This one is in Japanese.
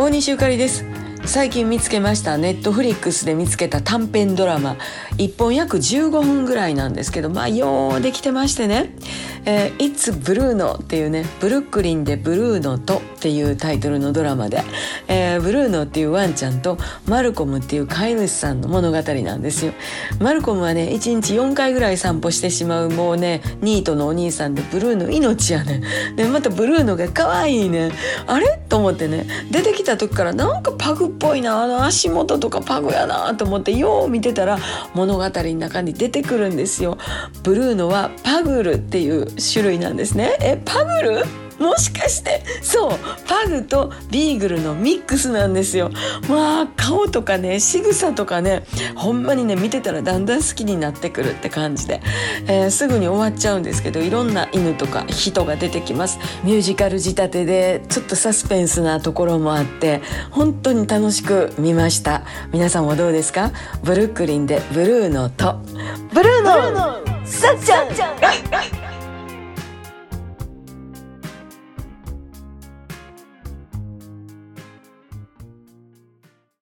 大西ゆかりです。最近見つけました。ネットフリックスで見つけた短編ドラマ。1本約15分ぐらいなんですけどまあようできてましてね「えー、It's Bruno」っていうね「ブルックリンでブルーノと」っていうタイトルのドラマで、えー、ブルーノっていうワンちゃんとマルコムっていう飼い主さんの物語なんですよ。マルコムはね1日4回ぐらい散歩してしまうもうねニートのお兄さんでブルーノ命やねでまたブルーノが可愛いねあれ？と思ってね。出てきた時からなんかパグっぽいなあの足元とかパグやなと思ってよう見てたら物語の中に出てくるんですよ。ブルーノはパグルっていう種類なんですね。えパグル？もしかしてそうパグとビーグルのミックスなんですよ。まあ顔とかね仕草とかねほんまにね見てたらだんだん好きになってくるって感じで、えー、すぐに終わっちゃうんですけどいろんな犬とか人が出てきます。ミュージカル仕立てでちょっとサスペンスなところもあって本当に楽しく見ました。皆さんもどうですか？ブルックリンでブルーノと。ブルーノ。さっちゃん